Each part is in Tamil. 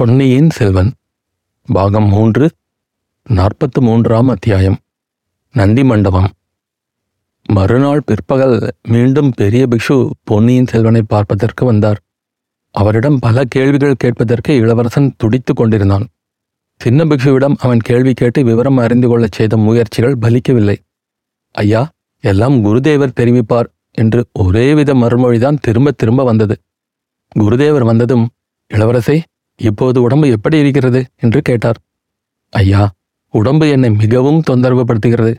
பொன்னியின் செல்வன் பாகம் மூன்று நாற்பத்து மூன்றாம் அத்தியாயம் நந்தி மண்டபம். மறுநாள் பிற்பகல் மீண்டும் பெரிய பிக்ஷு பொன்னியின் செல்வனை பார்ப்பதற்கு வந்தார். அவரிடம் பல கேள்விகள் கேட்பதற்கு இளவரசன் துடித்துக் கொண்டிருந்தான். சின்ன பிக்ஷுவிடம் அவன் கேள்வி கேட்டு விவரம் அறிந்து கொள்ளச் செய்த முயற்சிகள் பலிக்கவில்லை. ஐயா எல்லாம் குருதேவர் தெரிவிப்பார் என்று ஒரேவித மறுமொழிதான் திரும்ப திரும்ப வந்தது. குருதேவர் வந்ததும் இளவரசே இப்போது உடம்பு எப்படி இருக்கிறது? என்று கேட்டார். ஐயா உடம்பு என்னை மிகவும் தொந்தரவு படுத்துகிறது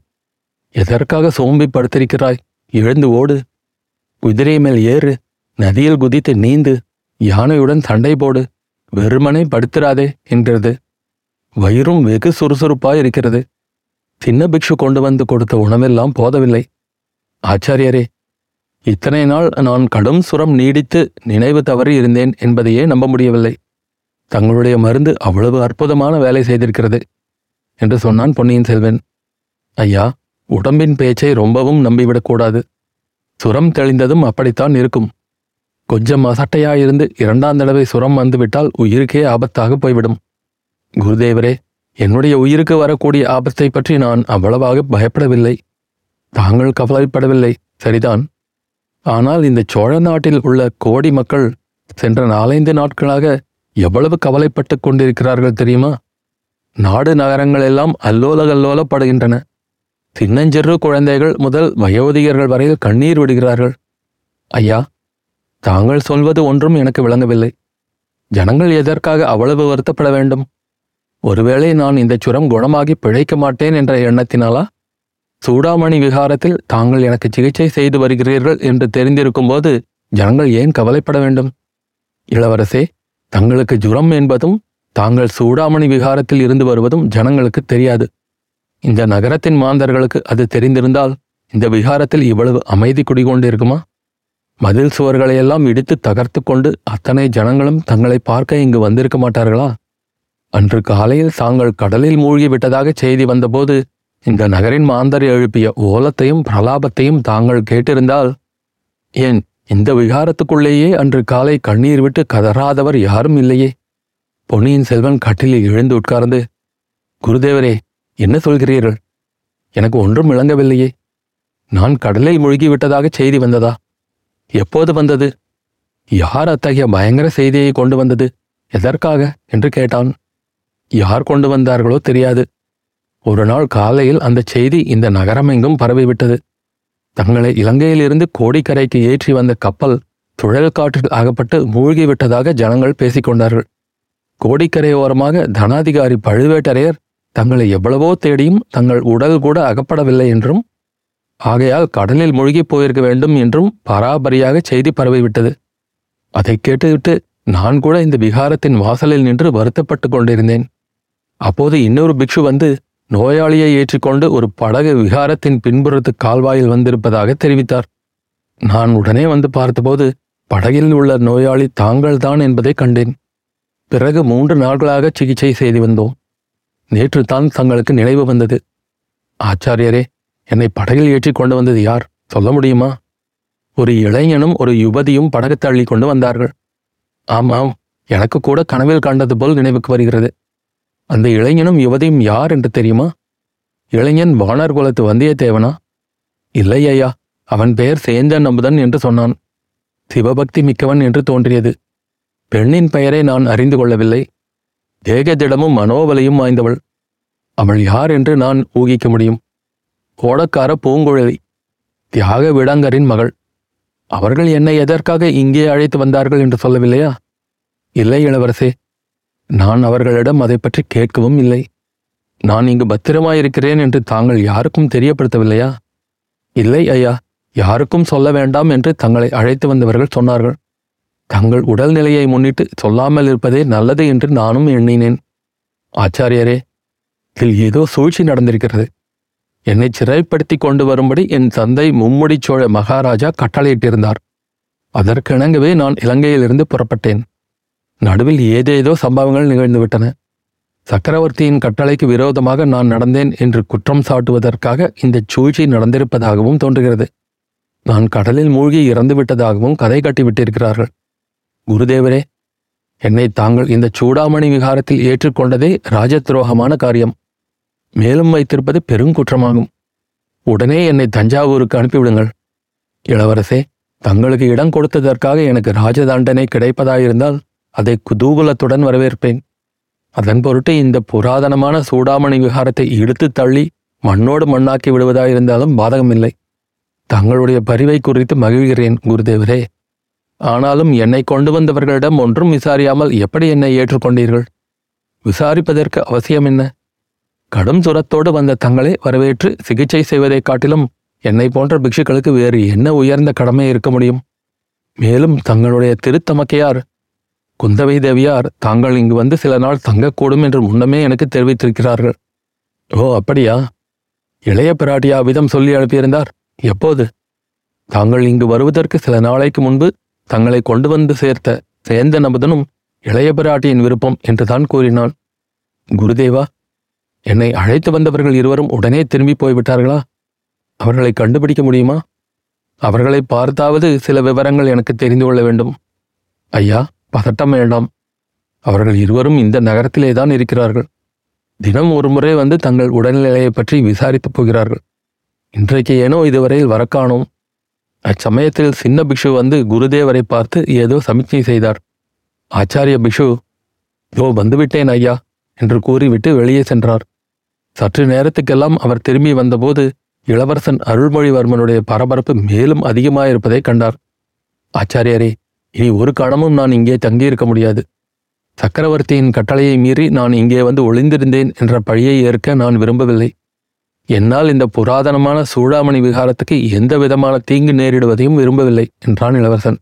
எதற்காக சோம்பி படுத்திருக்கிறாய் எழுந்து ஓடு. குதிரை மேல் ஏறு. நதியில் குதித்து நீந்து. யானையுடன் சண்டை போடு. வெறுமனே படுத்திராதே என்கிறது வயிறும் வெகு சுறுசுறுப்பாய் இருக்கிறது. சின்ன பிக்ஷு கொண்டு வந்து கொடுத்த உணவெல்லாம் போதவில்லை. ஆச்சாரியரே இத்தனை நாள் நான் கடும் சுரம் நீடித்து நினைவு தவறி இருந்தேன் என்பதையே நம்ப முடியவில்லை. தங்களுடைய மருந்து அவ்வளவு அற்புதமான வேலை செய்திருக்கிறது என்று சொன்னான் பொன்னியின் செல்வன். ஐயா உடம்பின் பேச்சை ரொம்பவும் நம்பிவிடக்கூடாது. சுரம் தெளிந்ததும் அப்படித்தான் இருக்கும். கொஞ்சம் அசட்டையாயிருந்து இரண்டாம் தடவை சுரம் வந்துவிட்டால் உயிருக்கே ஆபத்தாக போய்விடும். குருதேவரே என்னுடைய உயிருக்கு வரக்கூடிய ஆபத்தை பற்றி நான் அவ்வளவாக பயப்படவில்லை. தாங்கள் கவலைப்படவில்லை சரிதான். ஆனால் இந்த சோழ நாட்டில் உள்ள கோடி மக்கள் சென்ற நாலைந்து நாட்களாக எவ்வளவு கவலைப்பட்டுக் கொண்டிருக்கிறார்கள் தெரியுமா? நாடு நகரங்கள் எல்லாம் அல்லோல கல்லோலப்படுகின்றன சின்னஞ்சிறு குழந்தைகள் முதல் வயோதிகர்கள் வரையில் கண்ணீர் விடுகிறார்கள். ஐயா தாங்கள் சொல்வது ஒன்றும் எனக்கு விளங்கவில்லை. ஜனங்கள் எதற்காக அவ்வளவு வருத்தப்பட வேண்டும்? ஒருவேளை நான் இந்த சுரம் குணமாகி பிழைக்க மாட்டேன் என்ற எண்ணத்தினாலா? சூடாமணி விகாரத்தில் தாங்கள் எனக்கு சிகிச்சை செய்து வருகிறீர்கள் என்று தெரிந்திருக்கும் போது ஜனங்கள் ஏன் கவலைப்பட வேண்டும்? இளவரசே தங்களுக்கு ஜுரம் என்பதும் தாங்கள் சூடாமணி விகாரத்தில் இருந்து வருவதும் ஜனங்களுக்கு தெரியாது. இந்த நகரத்தின் மாந்தர்களுக்கு அது தெரிந்திருந்தால் இந்த விகாரத்தில் இவ்வளவு அமைதி குடிகொண்டிருக்குமா? மதில் சுவர்களையெல்லாம் இடித்து தகர்த்து கொண்டு அத்தனை ஜனங்களும் தங்களை பார்க்க இங்கு வந்திருக்க மாட்டார்களா? அன்று காலையில் தாங்கள் கடலில் மூழ்கி விட்டதாக செய்தி வந்தபோது இந்த நகரின் மாந்தர் எழுப்பிய ஓலத்தையும் பிரலாபத்தையும் தாங்கள் கேட்டிருந்தால் ஏன் இந்த விகாரத்துக்குள்ளேயே அன்று காலை கண்ணீர் விட்டு கதறாதவர் யாரும் இல்லையே. பொன்னியின் செல்வன் கட்டிலில் எழுந்து உட்கார்ந்து குருதேவரே என்ன சொல்கிறீர்கள்? எனக்கு ஒன்றும் விளங்கவில்லையே. நான் கடலில் மூழ்கிவிட்டதாக செய்தி வந்ததா? எப்போது வந்தது? யார் அத்தகைய பயங்கர செய்தியை கொண்டு வந்தது? எதற்காக? என்று கேட்டான். யார் கொண்டு வந்தார்களோ தெரியாது. ஒரு நாள் காலையில் அந்த செய்தி இந்த நகரமெங்கும் பரவிவிட்டது. தங்களை இலங்கையிலிருந்து கோடிக்கரைக்கு ஏற்றி வந்த கப்பல் சுழல் காற்றில் அகப்பட்டு மூழ்கிவிட்டதாக ஜனங்கள் பேசிக்கொண்டார்கள். கோடிக்கரையோரமாக தனாதிகாரி பழுவேட்டரையர் தங்களை எவ்வளவோ தேடியும் தங்கள் உடல் கூட அகப்படவில்லை என்றும் ஆகையால் கடலில் மூழ்கி போயிருக்க வேண்டும் என்றும் பராபரியாக செய்தி பரவிவிட்டது அதை கேட்டுவிட்டு நான் கூட இந்த விகாரத்தின் வாசலில் நின்று வருத்தப்பட்டு கொண்டிருந்தேன். அப்போது இன்னொரு பிக்ஷு வந்து நோயாளியை ஏற்றிக்கொண்டு ஒரு படகு விகாரத்தின் பின்புறத்து கால்வாயில் வந்திருப்பதாக தெரிவித்தார். நான் உடனே வந்து பார்த்தபோது படகில் உள்ள நோயாளி தாங்கள்தான் என்பதை கண்டேன். பிறகு மூன்று நாட்களாக சிகிச்சை செய்து வந்தோம். நேற்று தான் தங்களுக்கு நினைவு வந்தது. ஆச்சாரியரே என்னை படகில் ஏற்றி கொண்டு வந்தது யார்? சொல்ல முடியுமா? ஒரு இளைஞனும் ஒரு யுவதியும் படகு தள்ளி கொண்டு வந்தார்கள். ஆமாம் எனக்கு கூட கனவில் கண்டது போல் நினைவுக்கு வருகிறது. அந்த இளைஞனும் யுவதியும் யார் என்று தெரியுமா? இளைஞன் வானர் குலத்து வந்தியத்தேவனா? இல்லை ஐயா அவன் பெயர் சேந்தன் நம்புதன் என்று சொன்னான். சிவபக்தி மிக்கவன் என்று தோன்றியது. பெண்ணின் பெயரை நான் அறிந்து கொள்ளவில்லை. தேகதிடமும் மனோவலையும் வாய்ந்தவள். அவள் யார் என்று நான் ஊகிக்க முடியும். கோடக்கார பூங்குழலி தியாக விடங்கரின் மகள். அவர்கள் என்னை எதற்காக இங்கே அழைத்து வந்தார்கள் என்று சொல்லவில்லையா? இல்லை இளவரசே நான் அவர்களிடம் அதை பற்றி கேட்கவும் இல்லை. நான் இங்கு பத்திரமாயிருக்கிறேன் என்று தாங்கள் யாருக்கும் தெரியப்படுத்தவில்லையா? இல்லை ஐயா. யாருக்கும் சொல்ல வேண்டாம் என்று தங்களை அழைத்து வந்தவர்கள் சொன்னார்கள். தங்கள் உடல்நிலையை முன்னிட்டு சொல்லாமல் இருப்பதே நல்லது என்று நானும் எண்ணினேன். ஆச்சாரியரே இதில் ஏதோ சூழ்ச்சி நடந்திருக்கிறது. என்னை சிறைப்படுத்தி கொண்டு வரும்படி என் தந்தை மும்முடிச்சோழ மகாராஜா கட்டளையிட்டிருந்தார். அதற்கிணங்கவே நான் இலங்கையிலிருந்து புறப்பட்டேன். நடுவில் ஏதேதோ சம்பவங்கள் நிகழ்ந்துவிட்டன. சக்கரவர்த்தியின் கட்டளைக்கு விரோதமாக நான் நடந்தேன் என்று குற்றம் சாட்டுவதற்காக இந்த சூழ்ச்சி நடந்திருப்பதாகவும் தோன்றுகிறது. நான் கடலில் மூழ்கி இறந்து விட்டதாகவும் கதை கட்டிவிட்டிருக்கிறார்கள். குருதேவரே என்னை தாங்கள் இந்த சூடாமணி விகாரத்தில் ஏற்றுக்கொண்டதே ராஜ துரோகமான காரியம். மேலும் வைத்திருப்பது பெருங்குற்றமாகும் உடனே என்னை தஞ்சாவூருக்கு அனுப்பிவிடுங்கள். இளவரசே தங்களுக்கு இடம் கொடுத்ததற்காக எனக்கு ராஜ தண்டனை கிடைப்பதாயிருந்தால் அதை குதூகலத்துடன் வரவேற்பேன். அதன் பொருட்டு இந்த புராதனமான சூடாமணி விகாரத்தை இழுத்து தள்ளி மண்ணோடு மண்ணாக்கி விடுவதாயிருந்தாலும் பாதகமில்லை. தங்களுடைய பரிவை குறித்து மகிழ்கிறேன் குருதேவரே. ஆனாலும் என்னை கொண்டு வந்தவர்களிடம் ஒன்றும் விசாரியாமல் எப்படி என்னை ஏற்றுக்கொண்டீர்கள்? விசாரிப்பதற்கு அவசியம் என்ன? கடும் சுரத்தோடு வந்த தங்களை வரவேற்று சிகிச்சை செய்வதைக் காட்டிலும் என்னை போன்ற பிக்ஷுக்களுக்கு வேறு என்ன உயர்ந்த கடமை இருக்க முடியும்? மேலும் தங்களுடைய திருத்தமக்கையார் குந்தவை தேவியார் தாங்கள் இங்கு வந்து சில நாள் தங்கக்கூடும் என்று முன்னமே எனக்கு தெரிவித்திருக்கிறார்கள். ஓ அப்படியா? இளைய பிராட்டியா விதம் சொல்லி அனுப்பியிருந்தார். எப்போது? தாங்கள் இங்கு வருவதற்கு சில நாளைக்கு முன்பு தங்களை கொண்டு வந்து சேர்த்த சேந்த நபதனும் இளைய பிராட்டியின் விருப்பம் என்றுதான் கூறினான். குருதேவா என்னை அழைத்து வந்தவர்கள் இருவரும் உடனே திரும்பி போய்விட்டார்களா? அவர்களை கண்டுபிடிக்க முடியுமா? அவர்களை பார்த்தாவது சில விவரங்கள் எனக்கு தெரிந்து கொள்ள வேண்டும். ஐயா பதட்டம் வேண்டாம் அவர்கள் இருவரும் இந்த நகரத்திலே தான் இருக்கிறார்கள். தினம் ஒரு முறை வந்து தங்கள் உடல்நிலையை பற்றி விசாரித்துப் போகிறார்கள். இன்றைக்கு ஏனோ இதுவரையில் வரக்கானோம் அச்சமயத்தில் சின்ன பிக்ஷு வந்து குருதேவரை பார்த்து ஏதோ சமிக்ஞை செய்தார். ஆச்சாரிய பிக்ஷு யோ வந்துவிட்டேன் ஐயா என்று கூறிவிட்டு வெளியே சென்றார். சற்று நேரத்துக்கெல்லாம் அவர் திரும்பி வந்தபோது இளவரசன் அருள்மொழிவர்மனுடைய பரபரப்பு மேலும் அதிகமாயிருப்பதை கண்டார். ஆச்சாரியரே இனி ஒரு கணமும் நான் இங்கே தங்கியிருக்க முடியாது. சக்கரவர்த்தியின் கட்டளையை மீறி நான் இங்கே வந்து ஒளிந்திருந்தேன் என்ற பழியை ஏற்க நான் விரும்பவில்லை. என்னால் இந்த புராதனமான சூடாமணி விகாரத்துக்கு எந்த விதமான தீங்கு நேரிடுவதையும் விரும்பவில்லை என்றான் இளவரசன்.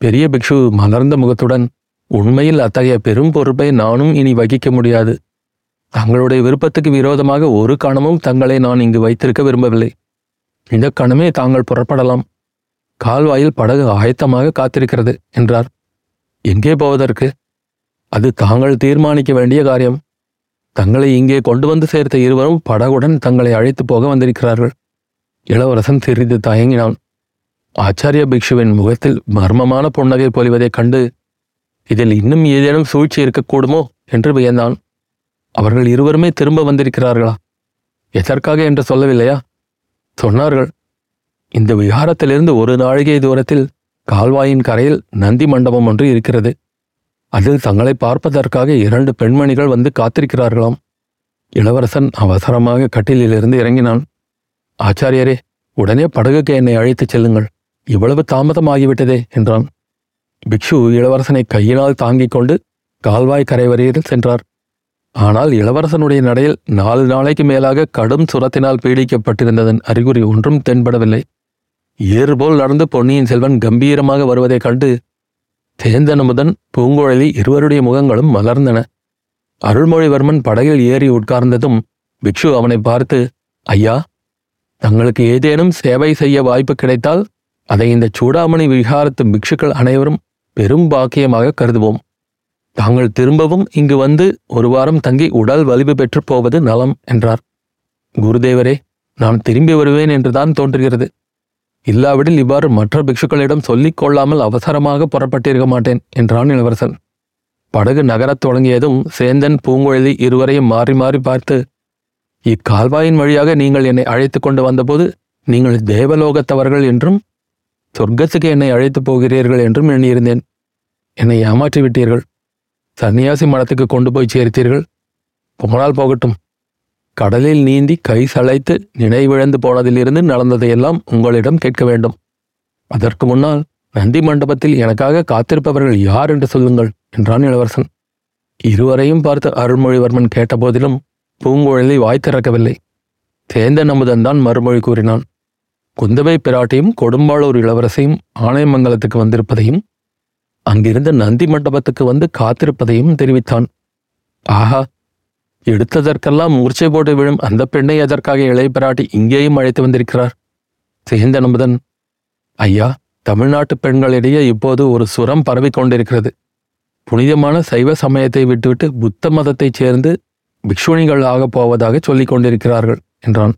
பெரிய பிக்ஷு மலர்ந்த முகத்துடன் உண்மையில் அத்தகைய பெரும் பொறுப்பை நானும் இனி வகிக்க முடியாது. தங்களுடைய விருப்பத்துக்கு விரோதமாக ஒரு கணமும் தங்களை நான் இங்கு வைத்திருக்க விரும்பவில்லை. இந்த கணமே தாங்கள் புறப்படலாம். கால்வாயில் படகு ஆயத்தமாக காத்திருக்கிறது என்றார். எங்கே போவதற்கு? அது தாங்கள் தீர்மானிக்க வேண்டிய காரியம். தங்களை இங்கே கொண்டு வந்து சேர்த்த இருவரும் படகுடன் தங்களை அழைத்து போக வந்திருக்கிறார்கள். இளவரசன் சிறிது தயங்கினான். ஆச்சாரிய பிக்ஷுவின் முகத்தில் மர்மமான புன்னகை பொலிவதைக் கண்டு இதில் இன்னும் ஏதேனும் சூழ்ச்சி இருக்கக்கூடுமோ? என்று வியந்தான். அவர்கள் இருவருமே திரும்ப வந்திருக்கிறார்களா? எதற்காக? என்று சொல்லவில்லையா? சொன்னார்கள். இந்த விகாரத்திலிருந்து ஒரு நாழிகை தூரத்தில் கால்வாயின் கரையில் நந்தி மண்டபம் ஒன்று இருக்கிறது. அதில் தங்களை பார்ப்பதற்காக இரண்டு பெண்மணிகள் வந்து காத்திருக்கிறார்களாம். இளவரசன் அவசரமாக கட்டிலிலிருந்து இறங்கினான். ஆச்சாரியரே உடனே படகுக்கு என்னை அழைத்துச் செல்லுங்கள். இவ்வளவு தாமதமாகிவிட்டதே என்றான். பிக்ஷு இளவரசனை கையினால் தாங்கிக் கொண்டு கால்வாய் கரை வரையில் சென்றார். ஆனால் இளவரசனுடைய நடையில் நாலு நாளைக்கு மேலாக கடும் சுரத்தினால் பீடிக்கப்பட்டிருந்ததன் அறிகுறி ஒன்றும் தென்படவில்லை. ஏறுபோல் நடந்து பொன்னியின் செல்வன் கம்பீரமாக வருவதைக் கண்டு தேந்தனமுதன் பூங்குழலி இருவருடைய முகங்களும் மலர்ந்தன. அருள்மொழிவர்மன் படகில் ஏறி உட்கார்ந்ததும் பிக்ஷு அவனை பார்த்து ஐயா தங்களுக்கு ஏதேனும் சேவை செய்ய வாய்ப்பு கிடைத்தால் அதை இந்த சூடாமணி விகாரத்து பிக்ஷுக்கள் அனைவரும் பெரும் பாக்கியமாக கருதுவோம். தாங்கள் திரும்பவும் இங்கு வந்து ஒரு வாரம் தங்கி உடல் வலிவு பெற்று போவது நலம் என்றார். குருதேவரே நான் திரும்பி வருவேன் என்றுதான் தோன்றுகிறது. இல்லாவிடில் இவ்வாறு மற்ற பிக்ஷுக்களிடம் சொல்லிக் கொள்ளாமல் அவசரமாக புறப்பட்டிருக்க மாட்டேன் என்றான் இளவரசன். படகு நகரத் தொடங்கியதும் சேந்தன் பூங்குழலி இருவரையும் மாறி மாறி பார்த்து இக்கால்வாயின் வழியாக நீங்கள் என்னை அழைத்து கொண்டு வந்தபோது நீங்கள் தேவலோகத்தவர்கள் என்றும் சொர்க்கத்துக்கு என்னை அழைத்து போகிறீர்கள் என்றும் எண்ணியிருந்தேன். என்னை ஏமாற்றி விட்டீர்கள் சன்னியாசி மடத்துக்கு கொண்டு போய் சேர்த்தீர்கள். போனால் போகட்டும். கடலில் நீந்தி கை சளைத்து நினைவிழந்து போனதிலிருந்து நடந்ததையெல்லாம் உங்களிடம் கேட்க வேண்டும். அதற்கு முன்னால் நந்தி மண்டபத்தில் எனக்காக காத்திருப்பவர்கள் யார் என்று சொல்லுங்கள் என்றான் இளவரசன். இருவரையும் பார்த்து அருள்மொழிவர்மன் கேட்டபோதிலும் பூங்குழலி வாய் திறக்கவில்லை. சேந்தன் அமுதன் தான் மறுமொழி கூறினான். குந்தவை பிராட்டியும் கொடும்பாளூர் இளவரசையும் ஆணையமங்கலத்துக்கு வந்திருப்பதையும் அங்கிருந்த நந்தி மண்டபத்துக்கு வந்து காத்திருப்பதையும் தெரிவித்தான். ஆஹா எடுத்ததற்கெல்லாம் மூர்ச்சை போட்டு விழும் அந்த பெண்ணை எதற்காக இளைய பிராட்டி இங்கேயும் அழைத்து வந்திருக்கிறார்? சேந்த அமுதன் ஐயா தமிழ்நாட்டு பெண்களிடையே இப்போது ஒரு சுரம் பரவிக் கொண்டிருக்கிறது. புனிதமான சைவ சமயத்தை விட்டுவிட்டு புத்த மதத்தைச் சேர்ந்து பிக்ஷுணிகள் ஆகப் போவதாக சொல்லிக் கொண்டிருக்கிறார்கள் என்றான்.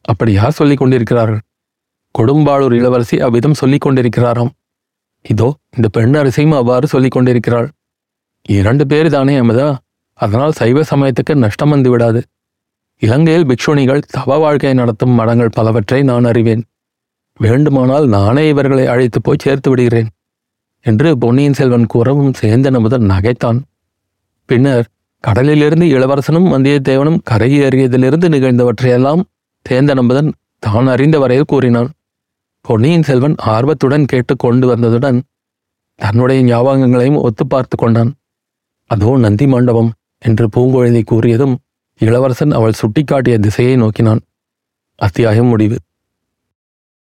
அப்படி யார் சொல்லிக் கொண்டிருக்கிறார்கள். கொடும்பாளூர் இளவரசி அவ்விதம் சொல்லிக் கொண்டிருக்கிறாராம். இதோ இந்த பெண் அரசியும் அவ்வாறு சொல்லிக் கொண்டிருக்கிறாள். இரண்டு பேர் தானே அமுதா? அதனால் சைவ சமயத்துக்கு நஷ்டம் வந்து விடாது. இலங்கையில் பிக்ஷுணிகள் தவ வாழ்க்கை நடத்தும் மடங்கள் பலவற்றை நான் அறிவேன். வேண்டுமானால் நானே இவர்களை அழைத்து போய் சேர்த்து விடுகிறேன் என்று பொன்னியின் செல்வன் கூறவும் சேந்தன் அமுதன் நகைத்தான். பின்னர் கடலிலிருந்து இளவரசனும் வந்தியத்தேவனும் கரையேறியதிலிருந்து நிகழ்ந்தவற்றையெல்லாம் சேந்தன் அமுதன் தான் அறிந்த வரையில் கூறினான். பொன்னியின் செல்வன் ஆர்வத்துடன் கேட்டு கொண்டு வந்ததுடன் தன்னுடைய ஞாபகங்களையும் ஒத்து பார்த்து கொண்டான். அதோ நந்தி மண்டபம் என்று பூங்குழலி கூறியதும் இளவரசன் அவள் சுட்டிக்காட்டிய திசையை நோக்கினான். அத்தியாயம் முடிவு.